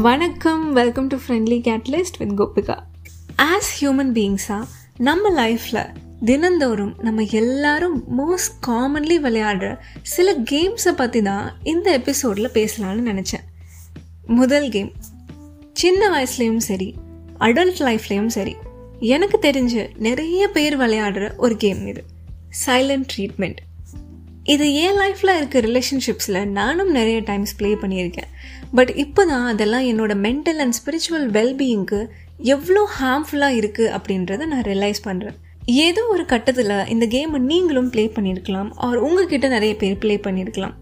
வணக்கம் welcome to friendly catalyst with Gopika as human பீயிங்ஸாக நம்ம லைஃப்பில் தினந்தோறும் நம்ம எல்லாரும் மோஸ்ட் காமன்லி விளையாடுற சில கேம்ஸை பற்றி தான் இந்த எபிசோடில் பேசலாம்னு நினச்சேன். முதல் கேம் சின்ன வயசுலேயும் சரி அடல்ட் லைஃப்லேயும் சரி எனக்கு தெரிஞ்சு நிறைய பேர் விளையாடுற ஒரு கேம் இது. சைலண்ட் ட்ரீட்மெண்ட் இது என் லைஃப்பில் இருக்க ரிலேஷன்ஷிப்ஸில் நானும் நிறைய டைம்ஸ் ப்ளே பண்ணியிருக்கேன். பட் இப்போ தான் அதெல்லாம் என்னோட மென்டல் அண்ட் ஸ்பிரிச்சுவல் வெல்பீயிங்க்கு எவ்வளோ ஹார்ம்ஃபுல்லாக இருக்குது அப்படின்றத நான் ரியலைஸ் பண்ணுறேன் ஏதோ ஒரு கட்டத்தில் இந்த கேமை நீங்களும் ப்ளே பண்ணியிருக்கலாம் ஆர் உங்ககிட்ட நிறைய பேர் ப்ளே பண்ணியிருக்கலாம்.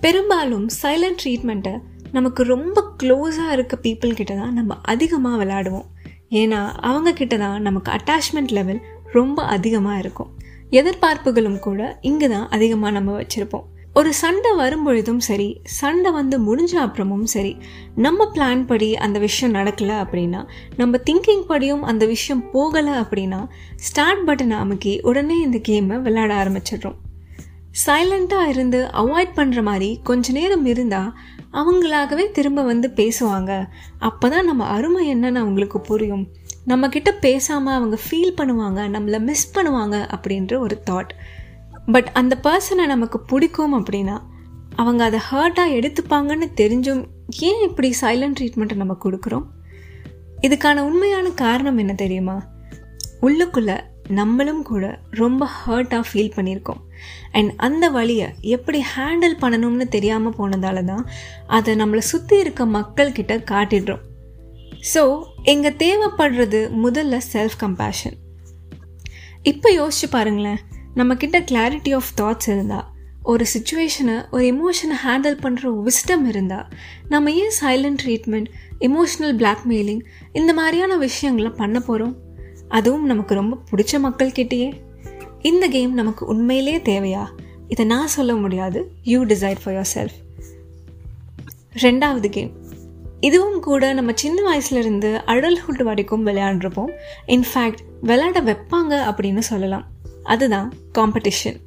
பெரும்பாலும் சைலண்ட் ட்ரீட்மெண்ட்டை நமக்கு ரொம்ப க்ளோஸாக இருக்க பீப்புள் கிட்ட தான் நம்ம அதிகமாக விளையாடுவோம். ஏன்னா அவங்கக்கிட்ட தான் நமக்கு அட்டாச்மெண்ட் லெவல் ரொம்ப அதிகமாக இருக்கும். எதிர்பார்ப்புகளும் கூட இங்கே தான் அதிகமாக நம்ம வச்சுருப்போம். ஒரு சண்டை வரும்பொழுதும் சரி சண்டை வந்து முடிஞ்ச அப்புறமும் சரி நம்ம பிளான் படி அந்த விஷயம் நடக்கலை அப்படின்னா நம்ம திங்கிங் படியும் அந்த விஷயம் போகலை அப்படின்னா ஸ்டார்ட் பட்டன் அமுக்கி உடனே இந்த கேமை விளையாட ஆரம்பிச்சிடுறோம். சைலண்ட்டாக இருந்து அவாய்ட் பண்ணுற மாதிரி கொஞ்ச நேரம் இருந்தால் அவங்களாகவே திரும்ப வந்து பேசுவாங்க. அப்போ தான் நம்ம அருமை என்னன்னு அவங்களுக்கு புரியும். நம்மக்கிட்ட பேசாமல் அவங்க ஃபீல் பண்ணுவாங்க நம்மளை மிஸ் பண்ணுவாங்க அப்படின்ற ஒரு தாட் பட் அந்த பர்சனை நமக்கு பிடிக்கும் அப்படின்னா அவங்க அதை ஹர்ட்டாக எடுத்துப்பாங்கன்னு தெரிஞ்சும் ஏன் இப்படி சைலண்ட் ட்ரீட்மெண்ட்டை நம்ம கொடுக்குறோம்? இதுக்கான உண்மையான காரணம் என்ன தெரியுமா? உள்ளுக்குள்ளே நம்மளும் கூட ரொம்ப ஹர்ட்டாக ஃபீல் பண்ணியிருக்கோம். அண்ட் அந்த வழியை எப்படி ஹேண்டில் பண்ணணும்னு தெரியாமல் போனதால தான் அதை நம்மளை சுற்றி இருக்க மக்கள்கிட்ட காட்டிடுறோம். ஸோ எங்கே தேவைப்படுறது முதல்ல செல்ஃப் கம்பேஷன் இப்போ யோசிச்சு பாருங்களேன் நம்மக்கிட்ட கிளாரிட்டி ஆஃப் தாட்ஸ் இருந்தால் ஒரு சுச்சுவேஷனை ஒரு எமோஷனை ஹேண்டில் பண்ணுற விஸ்டம் இருந்தால் நம்ம ஏன் சைலண்ட் ட்ரீட்மெண்ட் எமோஷ்னல் பிளாக்மெயிலிங் இந்த மாதிரியான விஷயங்களை பண்ண போகிறோம் அதுவும் நமக்கு ரொம்ப பிடிச்ச மக்கள்கிட்டயே. இந்த கேம் நமக்கு உண்மையிலே தேவையா? இதை நான் சொல்ல முடியாது. You decide for yourself ரெண்டாவது கேம் இதுவும் கூட நம்ம சின்ன வயசுலேருந்து அடல்ஹுட் வரைக்கும் விளையாண்டுருப்போம். இன்ஃபேக்ட் விளையாட வைப்பாங்க அப்படின்னு சொல்லலாம். அதுதான் காம்படிஷன்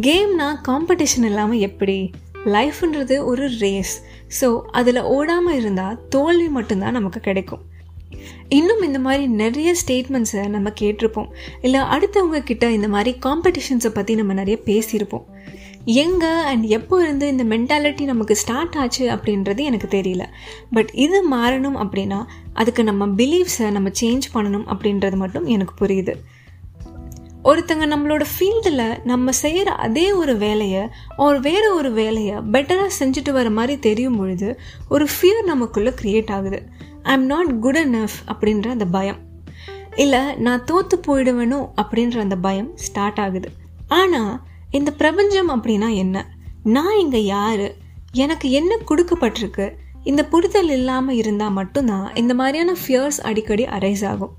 கேம்னா காம்படிஷன் இல்லாமல் எப்படி? லைஃப்ன்றது ஒரு ரேஸ் ஸோ அதில் ஓடாமல் இருந்தால் தோல்வி மட்டும்தான் நமக்கு கிடைக்கும். இன்னும் இந்த மாதிரி நிறைய ஸ்டேட்மெண்ட்ஸை நம்ம கேட்டிருப்போம். இல்லை அடுத்தவங்க கிட்ட இந்த மாதிரி காம்படிஷன்ஸை பற்றி நம்ம நிறைய பேசியிருப்போம். எங்கே அண்ட் எப்போ இருந்து இந்த மென்டாலிட்டி நமக்கு ஸ்டார்ட் ஆச்சு அப்படின்றது எனக்கு தெரியல. பட் இது மாறணும் அப்படின்னா அதுக்கு நம்ம பிலீவ்ஸை நம்ம சேஞ்ச் பண்ணணும் அப்படின்றது மட்டும் எனக்கு புரியுது. ஒருத்தங்க நம்மளோட ஃபீல்டில் நம்ம செய்கிற அதே ஒரு வேலையை ஒரு வேறு ஒரு வேலையை பெட்டராக செஞ்சுட்டு வர மாதிரி தெரியும் பொழுது ஒரு ஃபியர் நமக்குள்ளே க்ரியேட் ஆகுது. I am not good enough அப்படின்ற அந்த பயம். இல்லை நான் தோற்று போயிடுவேனோ அப்படின்ற அந்த பயம் ஸ்டார்ட் ஆகுது. ஆனால் இந்த பிரபஞ்சம் அப்படின்னா என்ன? நான் இங்கே யார்? எனக்கு என்ன கொடுக்கப்பட்டிருக்கு? இந்த புரிதல் இல்லாமல் இருந்தால் மட்டும்தான் இந்த மாதிரியான ஃபியர்ஸ் அடிக்கடி அரைஸ் ஆகும்.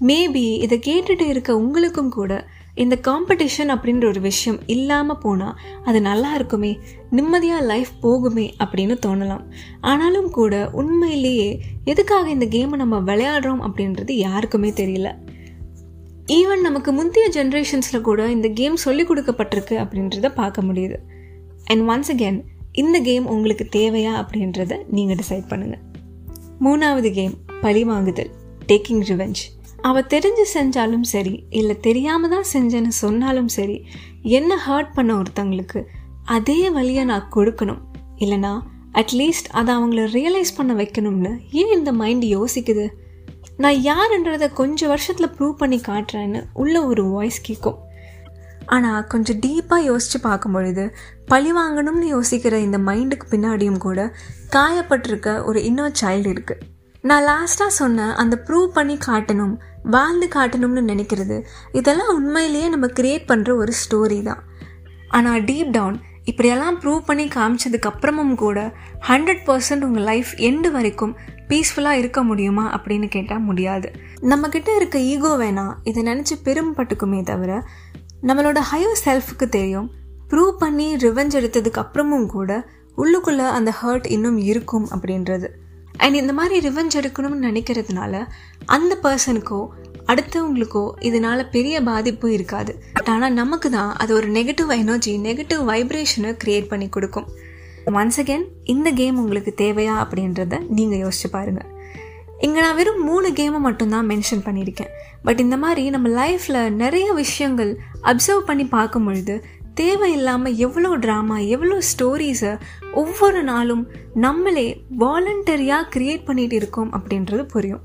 மேபி இதை கேட்டுட்டு இருக்க உங்களுக்கும் கூட இந்த காம்படிஷன் அப்படின்ற ஒரு விஷயம் இல்லாமல் போனால் அது நல்லா இருக்குமே நிம்மதியாக லைஃப் போகுமே அப்படின்னு தோணலாம். ஆனாலும் கூட உண்மையிலேயே எதுக்காக இந்த கேமை நம்ம விளையாடுறோம் அப்படின்றது யாருக்குமே தெரியல. ஈவன் நமக்கு முந்தைய ஜென்ரேஷன்ஸில் கூட இந்த கேம் சொல்லிக் கொடுக்கப்பட்டிருக்கு அப்படின்றத பார்க்க முடியுது. அண்ட் ஒன்ஸ் அகேன் இந்த கேம் உங்களுக்கு தேவையா அப்படின்றத நீங்கள் டிசைட் பண்ணுங்கள் மூணாவது கேம் பழி வாங்குதல் டேக்கிங் ரிவெஞ்ச் அவள் தெரிஞ்சு செஞ்சாலும் சரி இல்லை தெரியாமல் தான் செஞ்சேன்னு சொன்னாலும் சரி என்ன ஹர்ட் பண்ண ஒருத்தங்களுக்கு அதே வழியை நான் கொடுக்கணும். இல்லைனா அட்லீஸ்ட் அதை அவங்கள ரியலைஸ் பண்ண வைக்கணும்னு ஏன் இந்த மைண்ட் யோசிக்குது? நான் யாருன்றதை கொஞ்சம் வருஷத்தில் ப்ரூவ் பண்ணி காட்டுறேன்னு உள்ள ஒரு வாய்ஸ் கேட்கும் ஆனால் கொஞ்சம் டீப்பாக யோசித்து பார்க்கும் பொழுது பழி வாங்கணும்னு யோசிக்கிற இந்த மைண்டுக்கு பின்னாடியும் கூட காயப்பட்டிருக்க ஒரு இன்னொரு சைல்டு இருக்குது நான் லாஸ்ட்டாக சொன்ன அந்த ப்ரூவ் பண்ணி காட்டணும் வாழ்ந்து காட்டணும்னு நினைக்கிறது இதெல்லாம் உண்மையிலேயே நம்ம க்ரியேட் பண்ணுற ஒரு ஸ்டோரி தான். ஆனால் டீப் டவுன் இப்படியெல்லாம் ப்ரூவ் பண்ணி காமிச்சதுக்கு அப்புறமும் கூட ஹண்ட்ரட் பர்சன்ட் உங்கள் லைஃப் எண்டு வரைக்கும் பீஸ்ஃபுல்லாக இருக்க முடியுமா அப்படின்னு கேட்டால் முடியாது. நம்மக்கிட்ட இருக்க ஈகோ வேணாம் இதை நினச்சி பெரும்பட்டுக்குமே தவிர நம்மளோட ஹையர் செல்ஃபுக்கு தெரியும். ப்ரூவ் பண்ணி ரிவெஞ்ச் எடுத்ததுக்கு அப்புறமும் கூட உள்ளுக்குள்ளே அந்த ஹர்ட் இன்னும் இருக்கும் அப்படின்றது. அண்ட் இந்த மாதிரி ரிவெஞ்ச் எடுக்கணும்னு நினைக்கிறதுனால அந்த பர்சனுக்கோ அடுத்தவங்களுக்கோ இதனால பெரிய பாதிப்பு இருக்காது. பட் ஆனால் நமக்கு தான் அது ஒரு நெகட்டிவ் எனர்ஜி நெகட்டிவ் வைப்ரேஷனை க்ரியேட் பண்ணி கொடுக்கும். ஒன்ஸ் அகேன் இந்த கேம் உங்களுக்கு தேவையா அப்படின்றத நீங்கள் யோசிச்சு பாருங்கள் இங்கே நான் வெறும் மூணு கேமை மட்டும்தான் மென்ஷன் பண்ணியிருக்கேன். பட் இந்த மாதிரி நம்ம லைஃப்பில் நிறைய விஷயங்கள் அப்சர்வ் பண்ணி பார்க்கும் பொழுது தேவையில்லாமல் எவ்வளோ ட்ராமா எவ்வளோ ஸ்டோரிஸை ஒவ்வொரு நாளும் நம்மளே வாலண்டரியாக க்ரியேட் பண்ணிகிட்டு இருக்கோம் அப்படின்றது புரியும்.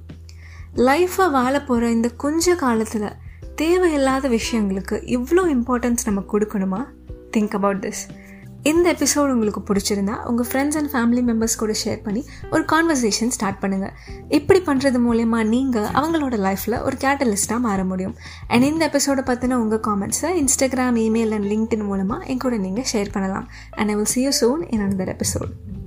லைஃப்பை வாழ போகிற இந்த கொஞ்ச காலத்தில் தேவையில்லாத விஷயங்களுக்கு இவ்வளோ இம்பார்ட்டன்ஸ் நம்ம கொடுக்கணுமா? திங்க் அபவுட் திஸ் இந்த எபிசோடு உங்களுக்கு பிடிச்சிருந்தா உங்கள் ஃப்ரெண்ட்ஸ் அண்ட் ஃபேமிலி மெம்பர்ஸ் கூட ஷேர் பண்ணி ஒரு கான்வர்சேஷன் ஸ்டார்ட் பண்ணுங்கள் இப்படி பண்ணுறது மூலயமா நீங்கள் அவங்களோட லைஃப்பில் ஒரு கேட்டலிஸ்ட்டாக மாற முடியும். அண்ட் இந்த எபிசோடை பற்றின உங்கள் காமெண்ட்ஸை இன்ஸ்டாகிராம் இமெயில் அண்ட் லிங்க்டின் மூலமாக என் கூட நீங்கள் ஷேர் பண்ணலாம். And I will see you soon in another episode